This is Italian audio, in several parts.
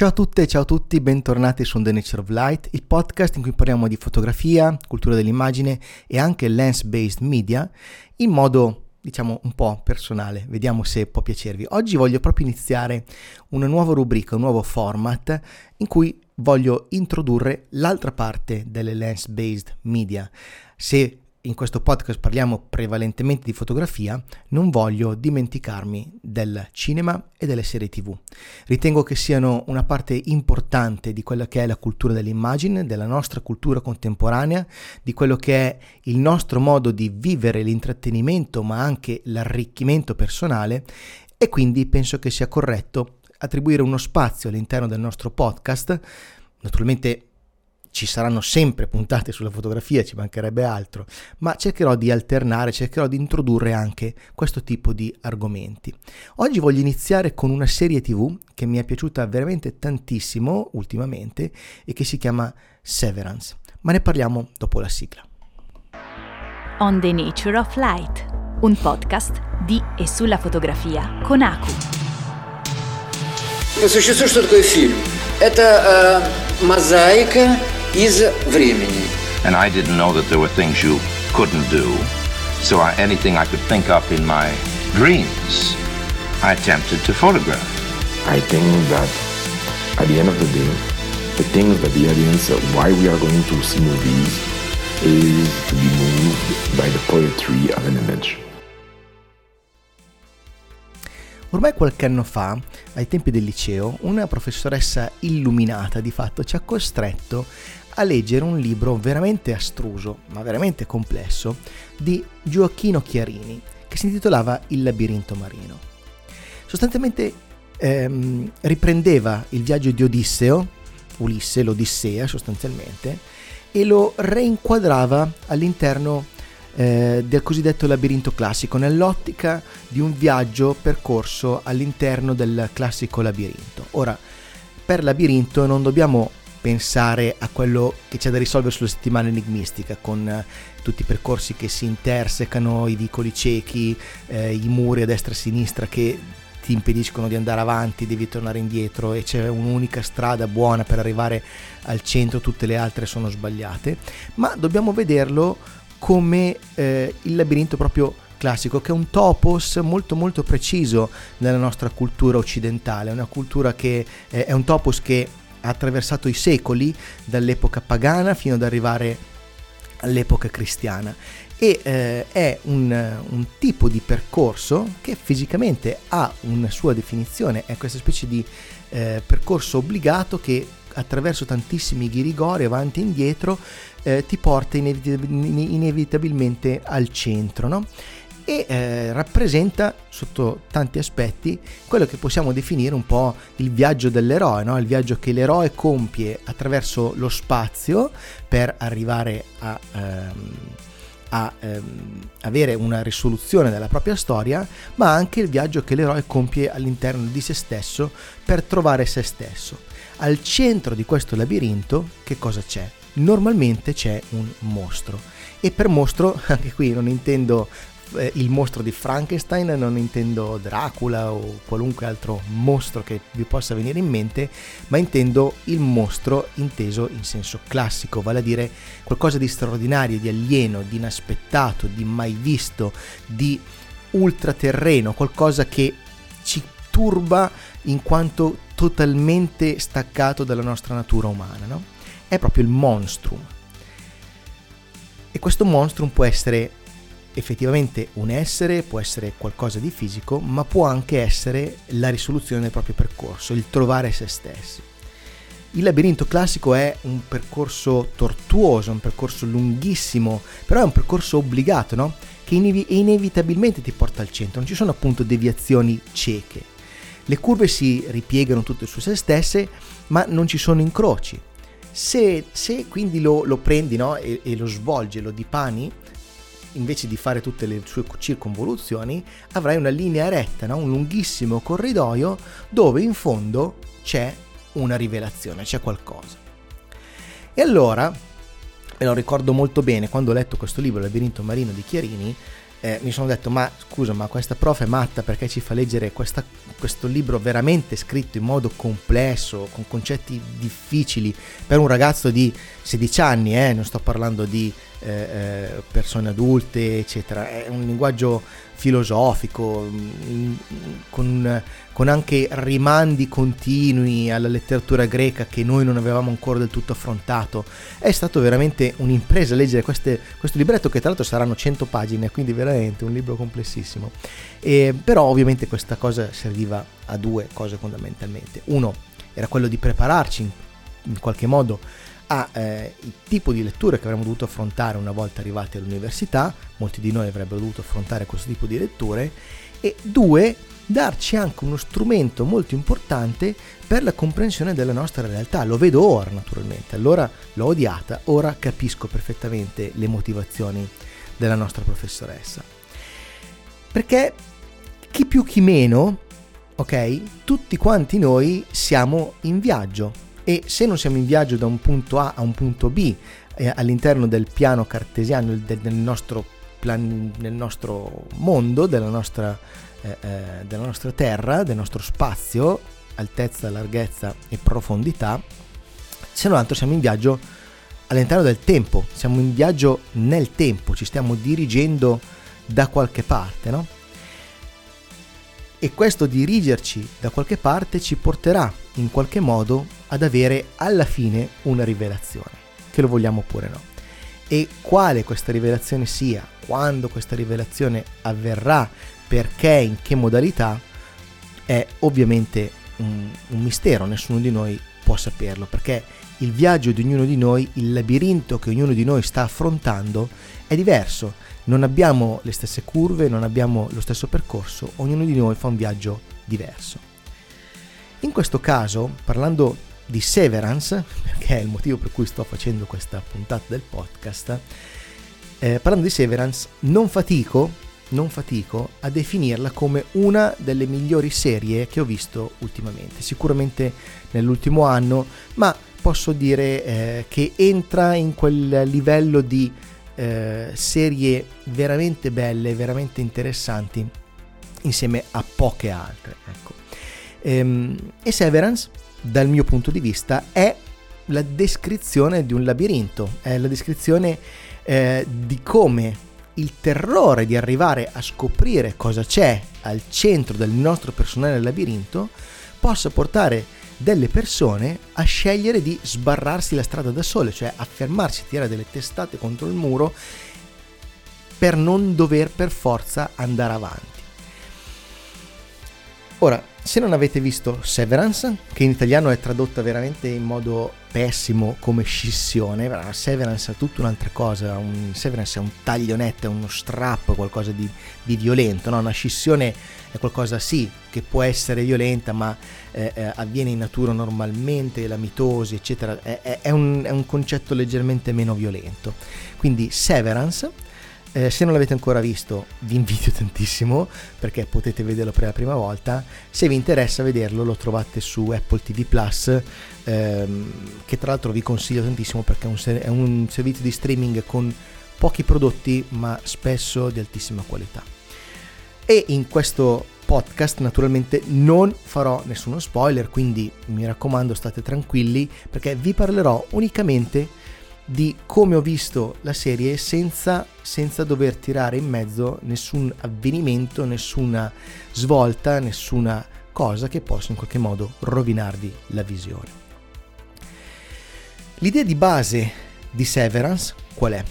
Ciao a tutte e ciao a tutti, bentornati su The Nature of Light, il podcast in cui parliamo di fotografia, cultura dell'immagine e anche lens-based media in modo diciamo un po' personale, vediamo se può piacervi. Oggi voglio proprio iniziare una nuova rubrica, un nuovo format in cui voglio introdurre l'altra parte delle lens-based media. Se in questo podcast parliamo prevalentemente di fotografia, non voglio dimenticarmi del cinema e delle serie tv. Ritengo che siano una parte importante di quella che è la cultura dell'immagine, della nostra cultura contemporanea, di quello che è il nostro modo di vivere l'intrattenimento ma anche l'arricchimento personale e quindi penso che sia corretto attribuire uno spazio all'interno del nostro podcast, naturalmente ci saranno sempre puntate sulla fotografia, ci mancherebbe altro, ma cercherò di alternare, cercherò di introdurre anche questo tipo di argomenti. Oggi voglio iniziare con una serie tv che mi è piaciuta veramente tantissimo ultimamente e che si chiama Severance, ma ne parliamo dopo la sigla. On the Nature of Light, un podcast di e sulla fotografia con Aku. Существует что такое фильм? Это э, мозаика из времени. And I didn't know that there were things you couldn't do. So I, anything I could think up in my dreams, I attempted to photograph. I think that at the end of the day, the things that the audience, uh, why we are going to see movies, is to be moved by the poetry of an image. Ormai qualche anno fa, ai tempi del liceo, una professoressa illuminata di fatto ci ha costretto a leggere un libro veramente astruso, ma veramente complesso, di Gioacchino Chiarini, che si intitolava Il labirinto marino. Sostanzialmente ehm, riprendeva il viaggio di Odisseo, Ulisse, l'Odissea sostanzialmente, e lo reinquadrava all'interno eh, del cosiddetto labirinto classico, nell'ottica di un viaggio percorso all'interno del classico labirinto. Ora, per labirinto non dobbiamo pensare a quello che c'è da risolvere sulla settimana enigmistica con eh, tutti i percorsi che si intersecano, i vicoli ciechi, eh, i muri a destra e a sinistra che ti impediscono di andare avanti, devi tornare indietro e c'è un'unica strada buona per arrivare al centro, tutte le altre sono sbagliate, ma dobbiamo vederlo come eh, il labirinto proprio classico, che è un topos molto molto preciso nella nostra cultura occidentale, una cultura che eh, è un topos che ha attraversato i secoli, dall'epoca pagana fino ad arrivare all'epoca cristiana. E eh, è un, un, tipo di percorso che fisicamente ha una sua definizione, è questa specie di eh, percorso obbligato che attraverso tantissimi ghirigori avanti e indietro eh, ti porta inevitabilmente al centro, no? e eh, rappresenta sotto tanti aspetti quello che possiamo definire un po' il viaggio dell'eroe, no? il viaggio che l'eroe compie attraverso lo spazio per arrivare a, ehm, a ehm, avere una risoluzione della propria storia, ma anche il viaggio che l'eroe compie all'interno di se stesso per trovare se stesso. Al centro di questo labirinto che cosa c'è? Normalmente c'è un mostro e per mostro anche qui non intendo eh, il mostro di Frankenstein, non intendo Dracula o qualunque altro mostro che vi possa venire in mente, ma intendo il mostro inteso in senso classico, vale a dire qualcosa di straordinario, di alieno, di inaspettato, di mai visto, di ultraterreno, qualcosa che ci turba in quanto totalmente staccato dalla nostra natura umana, no? È proprio il monstrum. E questo monstrum può essere effettivamente un essere, può essere qualcosa di fisico, ma può anche essere la risoluzione del proprio percorso, il trovare se stessi. Il labirinto classico è un percorso tortuoso, un percorso lunghissimo, però è un percorso obbligato, no? Che inevitabilmente ti porta al centro, non ci sono appunto deviazioni cieche. Le curve si ripiegano tutte su se stesse, ma non ci sono incroci. Se, se quindi lo, lo prendi no? e, e, lo svolgi, lo dipani, invece di fare tutte le sue circonvoluzioni, avrai una linea retta, no? un lunghissimo corridoio dove in fondo c'è una rivelazione, c'è qualcosa. E allora, me lo ricordo molto bene, quando ho letto questo libro, labirinto marino di Chiarini, eh, mi sono detto ma scusa ma questa prof è matta perché ci fa leggere questa, questo libro veramente scritto in modo complesso con concetti difficili per un ragazzo di 16 anni eh, non sto parlando di eh, eh persone adulte eccetera è un linguaggio filosofico, mm, con, con, anche rimandi continui alla letteratura greca che noi non avevamo ancora del tutto affrontato. È stato veramente un'impresa leggere queste, questo libretto che tra l'altro saranno 100 pagine, quindi veramente un libro complessissimo. E, però ovviamente questa cosa serviva a due cose fondamentalmente. Uno era quello di prepararci in, in qualche modo a eh, tipo di letture che avremmo dovuto affrontare una volta arrivati all'università, molti di noi avrebbero dovuto affrontare questo tipo di letture, e due, darci anche uno strumento molto importante per la comprensione della nostra realtà. Lo vedo ora naturalmente, allora l'ho odiata, ora capisco perfettamente le motivazioni della nostra professoressa. Perché chi più chi meno, ok, tutti quanti noi siamo in viaggio e se non siamo in viaggio da un punto A a un punto B eh, all'interno del piano cartesiano del, del, nostro plan, nel nostro mondo, della nostra, eh, eh, della nostra terra, del nostro spazio, altezza, larghezza e profondità, se non altro siamo in viaggio all'interno del tempo, siamo in viaggio nel tempo, ci stiamo dirigendo da qualche parte, no? E questo dirigerci da qualche parte ci porterà in qualche modo ad avere alla fine una rivelazione, che lo vogliamo oppure no. E quale questa rivelazione sia, quando questa rivelazione avverrà, perché, in che modalità, è ovviamente un, un mistero, nessuno di noi può saperlo, perché il viaggio di ognuno di noi, il labirinto che ognuno di noi sta affrontando è diverso. Non abbiamo le stesse curve, non abbiamo lo stesso percorso, ognuno di noi fa un viaggio diverso. In questo caso, parlando di Severance, perché è il motivo per cui sto facendo questa puntata del podcast, eh, parlando di Severance, non fatico, non fatico a definirla come una delle migliori serie che ho visto ultimamente, sicuramente nell'ultimo anno, ma posso dire eh, che entra in quel livello di eh, serie veramente belle, veramente interessanti, insieme a poche altre. Ecco. Ehm, e Severance dal mio punto di vista, è la descrizione di un labirinto, è la descrizione eh, di come il terrore di arrivare a scoprire cosa c'è al centro del nostro personale labirinto possa portare delle persone a scegliere di sbarrarsi la strada da sole, cioè a fermarsi, tirare delle testate contro il muro per non dover per forza andare avanti. Ora, se non avete visto Severance, che in italiano è tradotta veramente in modo pessimo come scissione, Severance è tutta un'altra cosa, un, Severance è un taglionetto, è uno strap, qualcosa di, di violento, no? una scissione è qualcosa sì che può essere violenta ma eh, eh, avviene in natura normalmente, la mitosi eccetera, è, è, un, è un concetto leggermente meno violento. Quindi Severance eh, se non l'avete ancora visto, vi invito tantissimo perché potete vederlo per la prima volta. Se vi interessa vederlo, lo trovate su Apple TV Plus, ehm, che tra l'altro vi consiglio tantissimo perché è un, ser- è un servizio di streaming con pochi prodotti, ma spesso di altissima qualità. E in questo podcast naturalmente non farò nessuno spoiler, quindi mi raccomando state tranquilli perché vi parlerò unicamente di come ho visto la serie senza, senza dover tirare in mezzo nessun avvenimento, nessuna svolta, nessuna cosa che possa in qualche modo rovinarvi la visione. L'idea di base di Severance qual è?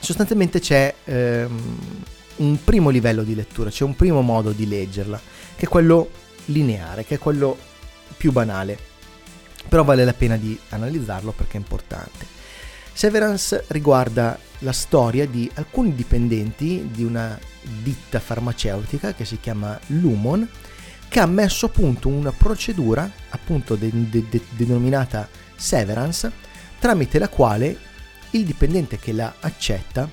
Sostanzialmente c'è ehm, un primo livello di lettura, c'è un primo modo di leggerla, che è quello lineare, che è quello più banale però vale la pena di analizzarlo perché è importante. Severance riguarda la storia di alcuni dipendenti di una ditta farmaceutica che si chiama Lumon che ha messo a punto una procedura appunto de- de- de- denominata Severance tramite la quale il dipendente che la accetta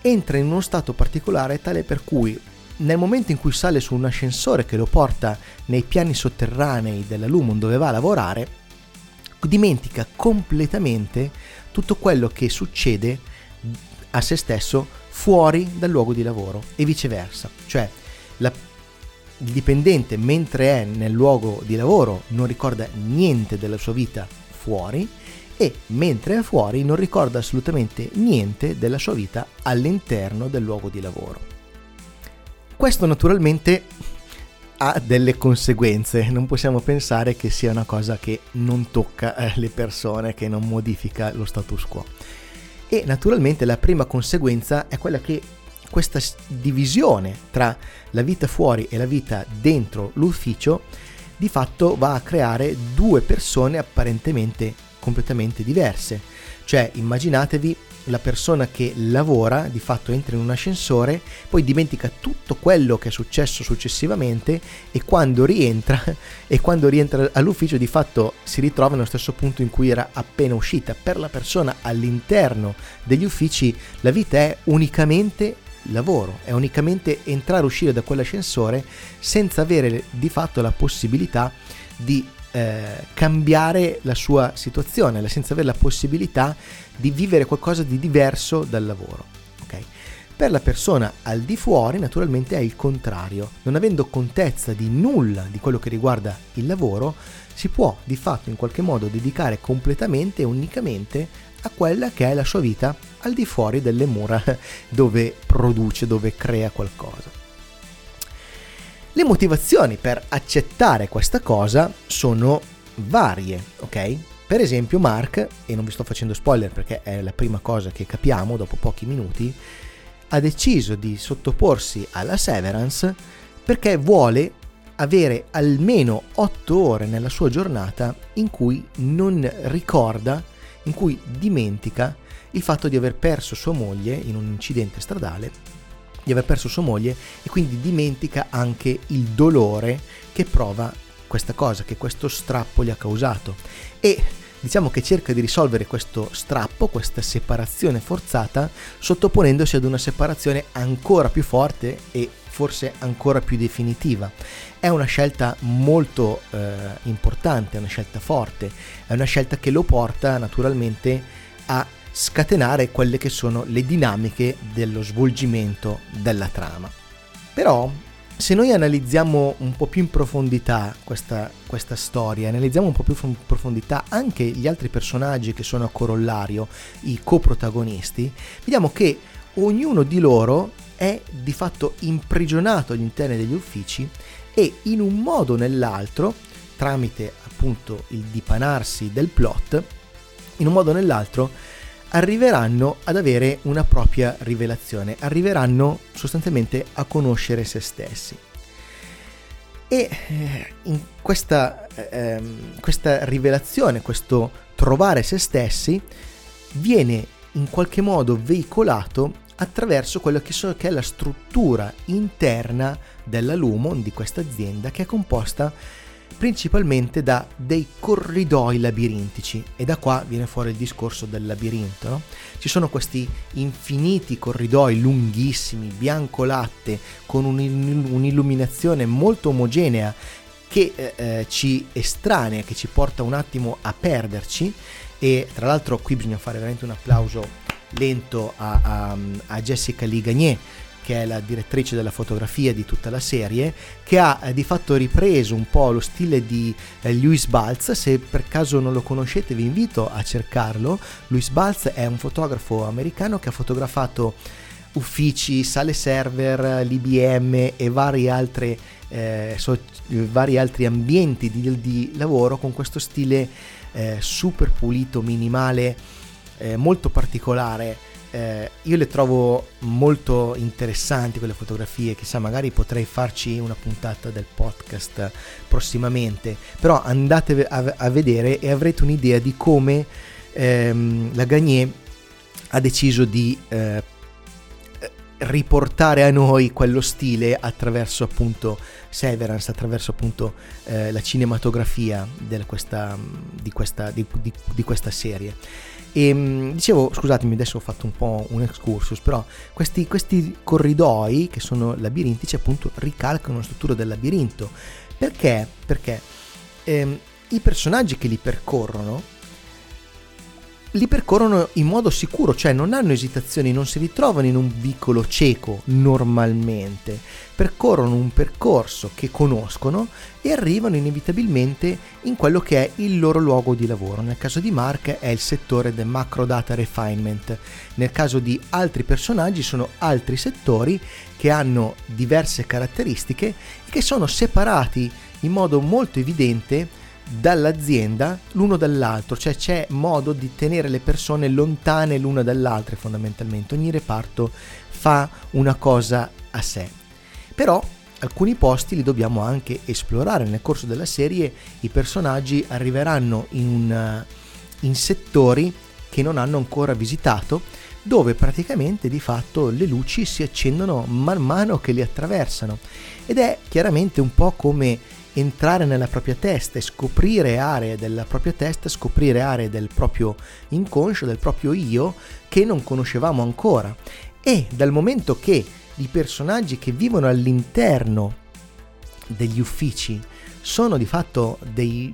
entra in uno stato particolare tale per cui nel momento in cui sale su un ascensore che lo porta nei piani sotterranei della Lumon dove va a lavorare, dimentica completamente tutto quello che succede a se stesso fuori dal luogo di lavoro e viceversa. Cioè la, il dipendente mentre è nel luogo di lavoro non ricorda niente della sua vita fuori e mentre è fuori non ricorda assolutamente niente della sua vita all'interno del luogo di lavoro. Questo naturalmente ha delle conseguenze, non possiamo pensare che sia una cosa che non tocca eh, le persone, che non modifica lo status quo. E naturalmente la prima conseguenza è quella che questa divisione tra la vita fuori e la vita dentro l'ufficio di fatto va a creare due persone apparentemente completamente diverse. Cioè immaginatevi la persona che lavora, di fatto entra in un ascensore, poi dimentica tutto quello che è successo successivamente e quando rientra, e quando rientra all'ufficio di fatto si ritrova nello stesso punto in cui era appena uscita. Per la persona all'interno degli uffici la vita è unicamente lavoro, è unicamente entrare e uscire da quell'ascensore senza avere di fatto la possibilità di eh, cambiare la sua situazione, senza avere la possibilità di vivere qualcosa di diverso dal lavoro. Okay? Per la persona al di fuori naturalmente è il contrario, non avendo contezza di nulla di quello che riguarda il lavoro, si può di fatto in qualche modo dedicare completamente e unicamente a quella che è la sua vita al di fuori delle mura dove produce, dove crea qualcosa. Le motivazioni per accettare questa cosa sono varie, ok? Per esempio Mark, e non vi sto facendo spoiler perché è la prima cosa che capiamo dopo pochi minuti, ha deciso di sottoporsi alla severance perché vuole avere almeno 8 ore nella sua giornata in cui non ricorda, in cui dimentica il fatto di aver perso sua moglie in un incidente stradale di aver perso sua moglie e quindi dimentica anche il dolore che prova questa cosa, che questo strappo gli ha causato. E diciamo che cerca di risolvere questo strappo, questa separazione forzata, sottoponendosi ad una separazione ancora più forte e forse ancora più definitiva. È una scelta molto eh, importante, è una scelta forte, è una scelta che lo porta naturalmente a scatenare quelle che sono le dinamiche dello svolgimento della trama. Però se noi analizziamo un po' più in profondità questa, questa, storia, analizziamo un po' più in profondità anche gli altri personaggi che sono a corollario, i coprotagonisti, vediamo che ognuno di loro è di fatto imprigionato all'interno degli uffici e in un modo o nell'altro, tramite appunto il dipanarsi del plot, in un modo o nell'altro arriveranno ad avere una propria rivelazione, arriveranno sostanzialmente a conoscere se stessi. E eh, in questa, eh, questa rivelazione, questo trovare se stessi, viene in qualche modo veicolato attraverso quello che, so, che è la struttura interna della Lumon, di questa azienda, che è composta principalmente da dei corridoi labirintici e da qua viene fuori il discorso del labirinto. No? Ci sono questi infiniti corridoi lunghissimi, bianco latte, con un'illuminazione molto omogenea che eh, eh, ci estranea, che ci porta un attimo a perderci e tra l'altro qui bisogna fare veramente un applauso lento a, a, a Jessica Ligagné che è la direttrice della fotografia di tutta la serie, che ha eh, di fatto ripreso un po' lo stile di eh, Luis Balz. Se per caso non lo conoscete, vi invito a cercarlo. Luis Balz è un fotografo americano che ha fotografato uffici, sale server, l'IBM e vari, altre, eh, so, vari altri ambienti di, di, lavoro con questo stile eh, super pulito, minimale, eh, molto particolare eh, io le trovo molto interessanti quelle fotografie, chissà magari potrei farci una puntata del podcast prossimamente, però andate a, a vedere e avrete un'idea di come ehm, la Gagné ha deciso di eh, riportare a noi quello stile attraverso appunto Severance, attraverso appunto eh, la cinematografia questa, di, questa, di, di, di questa serie. E ehm, dicevo, scusatemi, adesso ho fatto un po' un excursus, però questi, questi corridoi che sono labirintici appunto ricalcano la struttura del labirinto. Perché? Perché ehm, i personaggi che li percorrono li percorrono in modo sicuro, cioè non hanno esitazioni, non si ritrovano in un vicolo cieco normalmente, percorrono un percorso che conoscono e arrivano inevitabilmente in quello che è il loro luogo di lavoro. Nel caso di Mark è il settore del macro data refinement, nel caso di altri personaggi sono altri settori che hanno diverse caratteristiche e che sono separati in modo molto evidente dall'azienda l'uno dall'altro, cioè c'è modo di tenere le persone lontane l'una dall'altra fondamentalmente, ogni reparto fa una cosa a sé. Però alcuni posti li dobbiamo anche esplorare, nel corso della serie i personaggi arriveranno in, un, in settori che non hanno ancora visitato, dove praticamente di fatto le luci si accendono man mano che li attraversano. Ed è chiaramente un po' come entrare nella propria testa e scoprire aree della propria testa, scoprire aree del proprio inconscio, del proprio io che non conoscevamo ancora. E dal momento che i personaggi che vivono all'interno degli uffici sono di fatto dei,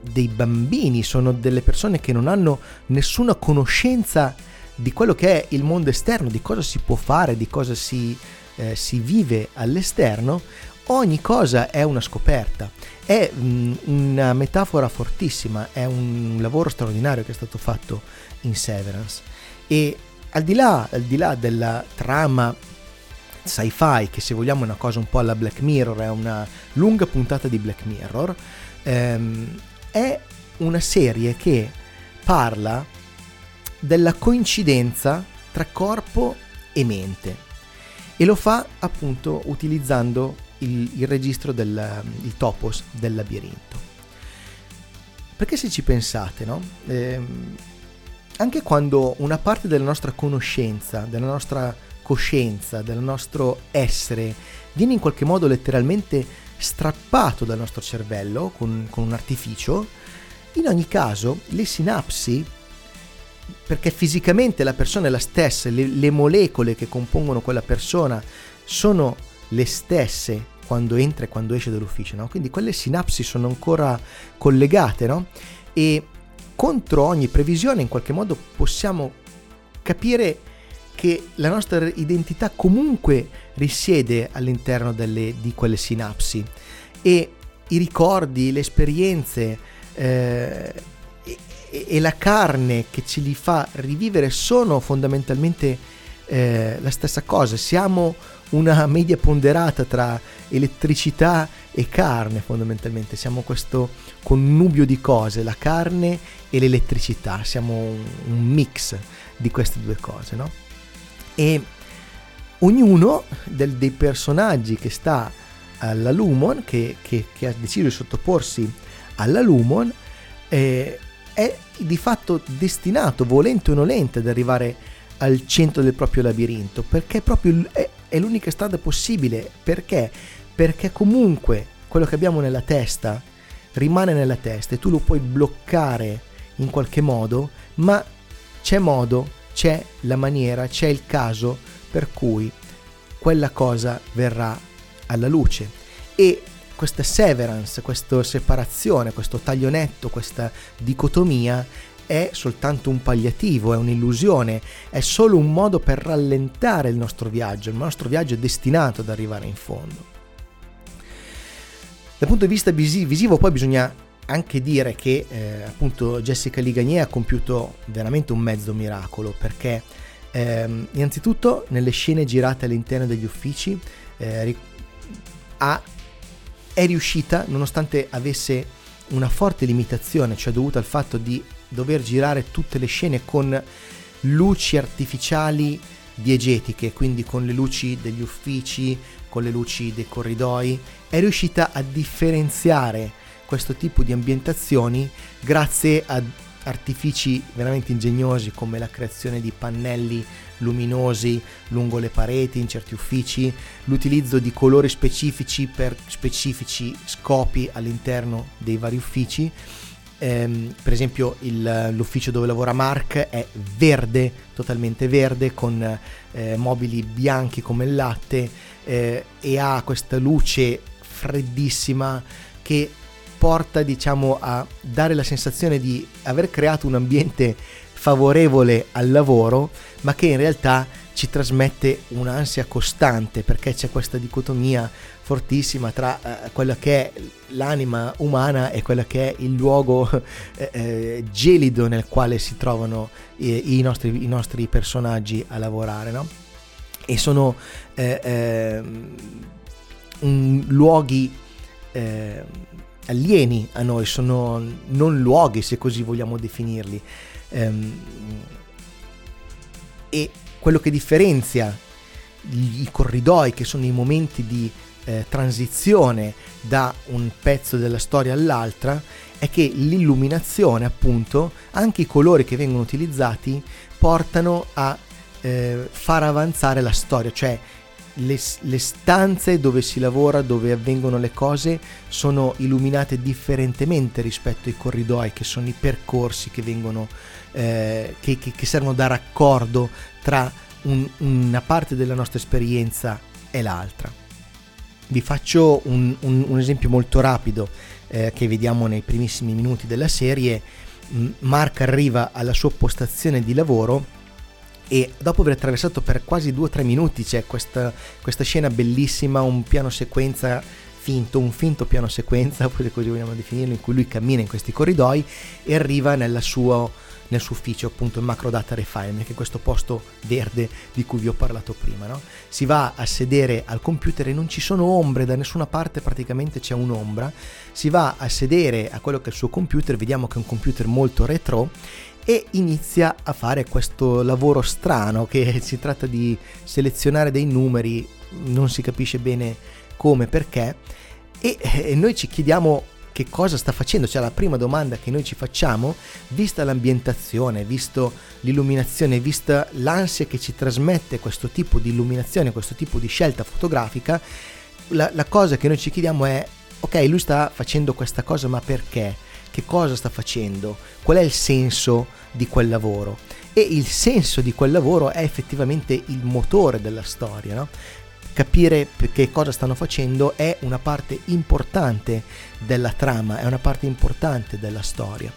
dei bambini, sono delle persone che non hanno nessuna conoscenza di quello che è il mondo esterno, di cosa si può fare, di cosa si, eh, si vive all'esterno, ogni cosa è una scoperta. È mm, una metafora fortissima, è un lavoro straordinario che è stato fatto in Severance. E al di là, al di là della trama sci-fi, che se vogliamo è una cosa un po' alla Black Mirror, è una lunga puntata di Black Mirror, ehm, è una serie che parla della coincidenza tra corpo e mente e lo fa appunto utilizzando il, il registro del il topos del labirinto. Perché se ci pensate, no? Eh, anche quando una parte della nostra conoscenza, della nostra coscienza, del nostro essere viene in qualche modo letteralmente strappato dal nostro cervello con, con un artificio, in ogni caso le sinapsi perché fisicamente la persona è la stessa, le, le, molecole che compongono quella persona sono le stesse quando entra e quando esce dall'ufficio, no? quindi quelle sinapsi sono ancora collegate no? e contro ogni previsione in qualche modo possiamo capire che la nostra identità comunque risiede all'interno delle, di quelle sinapsi e i ricordi, le esperienze eh, e, e, la carne che ce li fa rivivere sono fondamentalmente eh, la stessa cosa. Siamo una media ponderata tra elettricità e carne fondamentalmente, siamo questo connubio di cose, la carne e l'elettricità, siamo un, mix di queste due cose, no? E ognuno del, dei personaggi che sta alla Lumon, che, che, che, ha deciso di sottoporsi alla Lumon, eh, è di fatto destinato, volente o nolente, ad arrivare al centro del proprio labirinto, perché proprio è, è l'unica strada possibile. Perché? Perché comunque quello che abbiamo nella testa rimane nella testa e tu lo puoi bloccare in qualche modo, ma c'è modo, c'è la maniera, c'è il caso per cui quella cosa verrà alla luce. E questa severance, questa separazione, questo taglio netto, questa dicotomia è soltanto un palliativo, è un'illusione, è solo un modo per rallentare il nostro viaggio, il nostro viaggio è destinato ad arrivare in fondo. Dal punto di vista visivo poi bisogna anche dire che eh, appunto Jessica Ligagné ha compiuto veramente un mezzo miracolo perché eh, innanzitutto nelle scene girate all'interno degli uffici eh, ha, è riuscita nonostante avesse una forte limitazione, cioè dovuta al fatto di dover girare tutte le scene con luci artificiali diegetiche, quindi con le luci degli uffici, con le luci dei corridoi, è riuscita a differenziare questo tipo di ambientazioni grazie a artifici veramente ingegnosi come la creazione di pannelli luminosi lungo le pareti in certi uffici, l'utilizzo di colori specifici per specifici scopi all'interno dei vari uffici ehm, per esempio il, l'ufficio dove lavora Mark è verde, totalmente verde, con eh, mobili bianchi come il latte eh, e ha questa luce freddissima che porta diciamo a dare la sensazione di aver creato un ambiente favorevole al lavoro, ma che in realtà ci trasmette un'ansia costante perché c'è questa dicotomia fortissima tra eh, quella che è l'anima umana e quella che è il luogo eh, eh, gelido nel quale si trovano i nostri, i, nostri, personaggi a lavorare. No? E sono eh, ehm, un, luoghi eh, alieni a noi, sono non luoghi se così vogliamo definirli. Um, e quello che differenzia i corridoi, che sono i momenti di eh, transizione da un pezzo della storia all'altra, è che l'illuminazione, appunto, anche i colori che vengono utilizzati, portano a eh, far avanzare la storia, cioè le, le, stanze dove si lavora, dove avvengono le cose, sono illuminate differentemente rispetto ai corridoi, che sono i percorsi che, vengono, eh, che, che, che servono da raccordo tra un, una parte della nostra esperienza e l'altra. Vi faccio un, un, un esempio molto rapido eh, che vediamo nei primissimi minuti della serie. Mark arriva alla sua postazione di lavoro e dopo aver attraversato per quasi 2-3 minuti c'è questa, questa, scena bellissima, un piano sequenza finto, un finto piano sequenza, così vogliamo definirlo, in cui lui cammina in questi corridoi e arriva sua, nel suo ufficio, appunto il Macro Data Refinement, che è questo posto verde di cui vi ho parlato prima. No? Si va a sedere al computer e non ci sono ombre, da nessuna parte praticamente c'è un'ombra, si va a sedere a quello che è il suo computer, vediamo che è un computer molto retro e inizia a fare questo lavoro strano che si tratta di selezionare dei numeri, non si capisce bene come, perché e, noi ci chiediamo che cosa sta facendo, cioè la prima domanda che noi ci facciamo, vista l'ambientazione, visto l'illuminazione, vista l'ansia che ci trasmette questo tipo di illuminazione, questo tipo di scelta fotografica, la, la cosa che noi ci chiediamo è, ok, lui sta facendo questa cosa, ma perché? che cosa sta facendo, qual è il senso di quel lavoro. E il senso di quel lavoro è effettivamente il motore della storia. No? Capire che cosa stanno facendo è una parte importante della trama, è una parte importante della storia.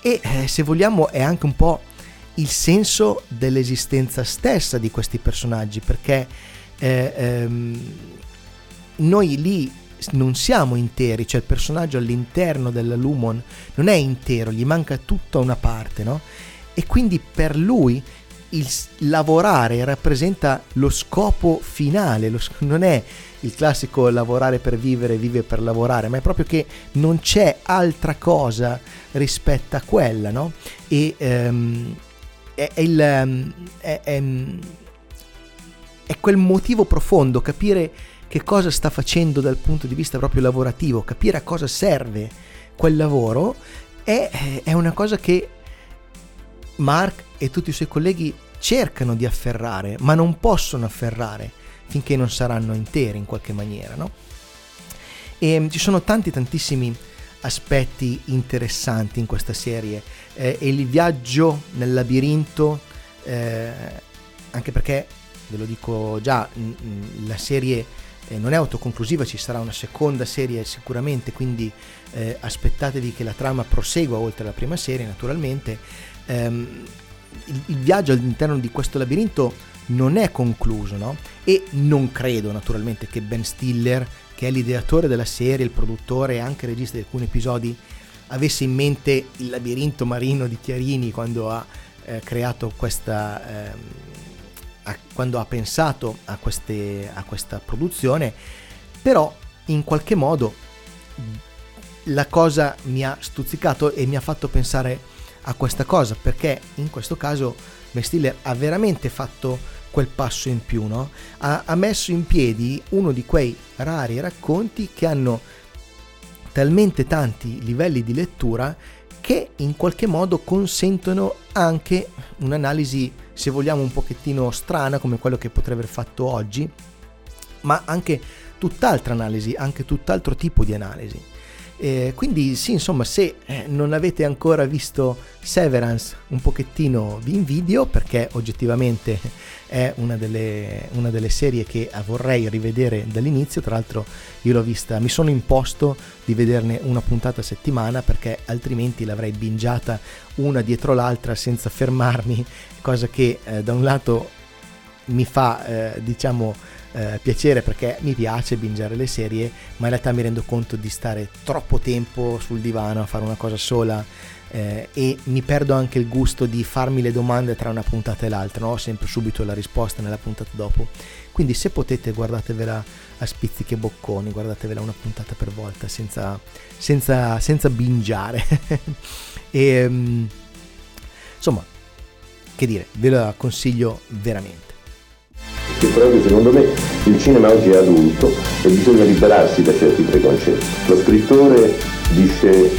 E eh, se vogliamo è anche un po' il senso dell'esistenza stessa di questi personaggi, perché eh, ehm, noi lì non siamo interi, cioè il personaggio all'interno della Lumon non è intero, gli manca tutta una parte, no? E quindi per lui il lavorare rappresenta lo scopo finale, lo, non è il classico lavorare per vivere, vive per lavorare, ma è proprio che non c'è altra cosa rispetto a quella, no? E um, è, è, il, um, è, è, è quel motivo profondo, capire che cosa sta facendo dal punto di vista proprio lavorativo, capire a cosa serve quel lavoro, è, è una cosa che Mark e tutti i suoi colleghi cercano di afferrare, ma non possono afferrare finché non saranno interi in qualche maniera, no? E mm, ci sono tanti tantissimi aspetti interessanti in questa serie eh, e il viaggio nel labirinto eh, anche perché ve lo dico già la serie eh, non è autoconclusiva, ci sarà una seconda serie sicuramente, quindi eh, aspettatevi che la trama prosegua oltre la prima serie naturalmente. Ehm, il, il, viaggio all'interno di questo labirinto non è concluso, no? E non credo naturalmente che Ben Stiller, che è l'ideatore della serie, il produttore e anche regista di alcuni episodi, avesse in mente il labirinto marino di Chiarini quando ha eh, creato questa... Eh, a, quando ha pensato a, queste, a questa produzione, però in qualche modo la cosa mi ha stuzzicato e mi ha fatto pensare a questa cosa, perché in questo caso Ben Stiller ha veramente fatto quel passo in più, no? ha, ha messo in piedi uno di quei rari racconti che hanno talmente tanti livelli di lettura che in qualche modo consentono anche un'analisi se vogliamo un pochettino strana come quello che potrebbe aver fatto oggi, ma anche tutt'altra analisi, anche tutt'altro tipo di analisi. Eh, quindi sì, insomma, se eh, non avete ancora visto Severance un pochettino vi invidio perché oggettivamente è una delle, una delle, serie che vorrei rivedere dall'inizio, tra l'altro io l'ho vista, mi sono imposto di vederne una puntata a settimana perché altrimenti l'avrei bingiata una dietro l'altra senza fermarmi, cosa che eh, da un lato mi fa eh, diciamo eh, piacere perché mi piace bingiare le serie, ma in realtà mi rendo conto di stare troppo tempo sul divano a fare una cosa sola eh, e mi perdo anche il gusto di farmi le domande tra una puntata e l'altra, non ho sempre subito la risposta nella puntata dopo. Quindi se potete guardatevela a spizzichi bocconi, guardatevela una puntata per volta senza, senza, senza bingiare. e, um, insomma, che dire, ve la consiglio veramente. Che proprio secondo me il cinema oggi è adulto e bisogna liberarsi da certi preconcetti. Lo scrittore dice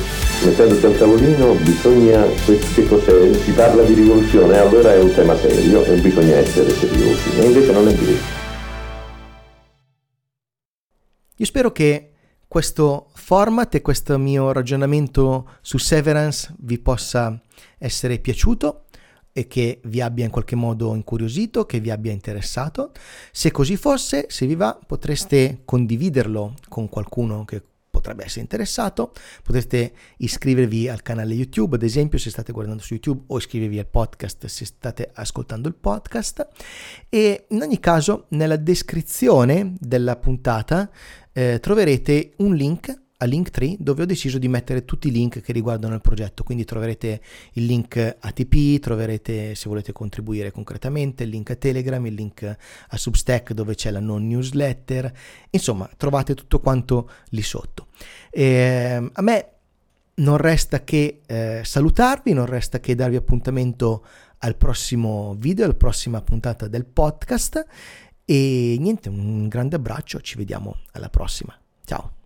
mettendoti al tavolino bisogna, che cos'è? Si parla di rivoluzione, allora è un tema serio e bisogna essere seriosi, e invece non è vero. Io spero che questo format e questo mio ragionamento su Severance vi possa essere piaciuto e che vi abbia in qualche modo incuriosito, che vi abbia interessato. Se così fosse, se vi va, potreste condividerlo con qualcuno che potrebbe essere interessato, potrete iscrivervi al canale YouTube, ad esempio se state guardando su YouTube o iscrivervi al podcast se state ascoltando il podcast e in ogni caso nella descrizione della puntata eh, troverete un link a Linktree dove ho deciso di mettere tutti i link che riguardano il progetto, quindi troverete il link ATP, troverete se volete contribuire concretamente, il link a Telegram, il link a Substack dove c'è la non newsletter, insomma trovate tutto quanto lì sotto. E, ehm, a me non resta che eh, salutarvi, non resta che darvi appuntamento al prossimo video, alla prossima puntata del podcast e niente, un grande abbraccio, ci vediamo alla prossima. Ciao.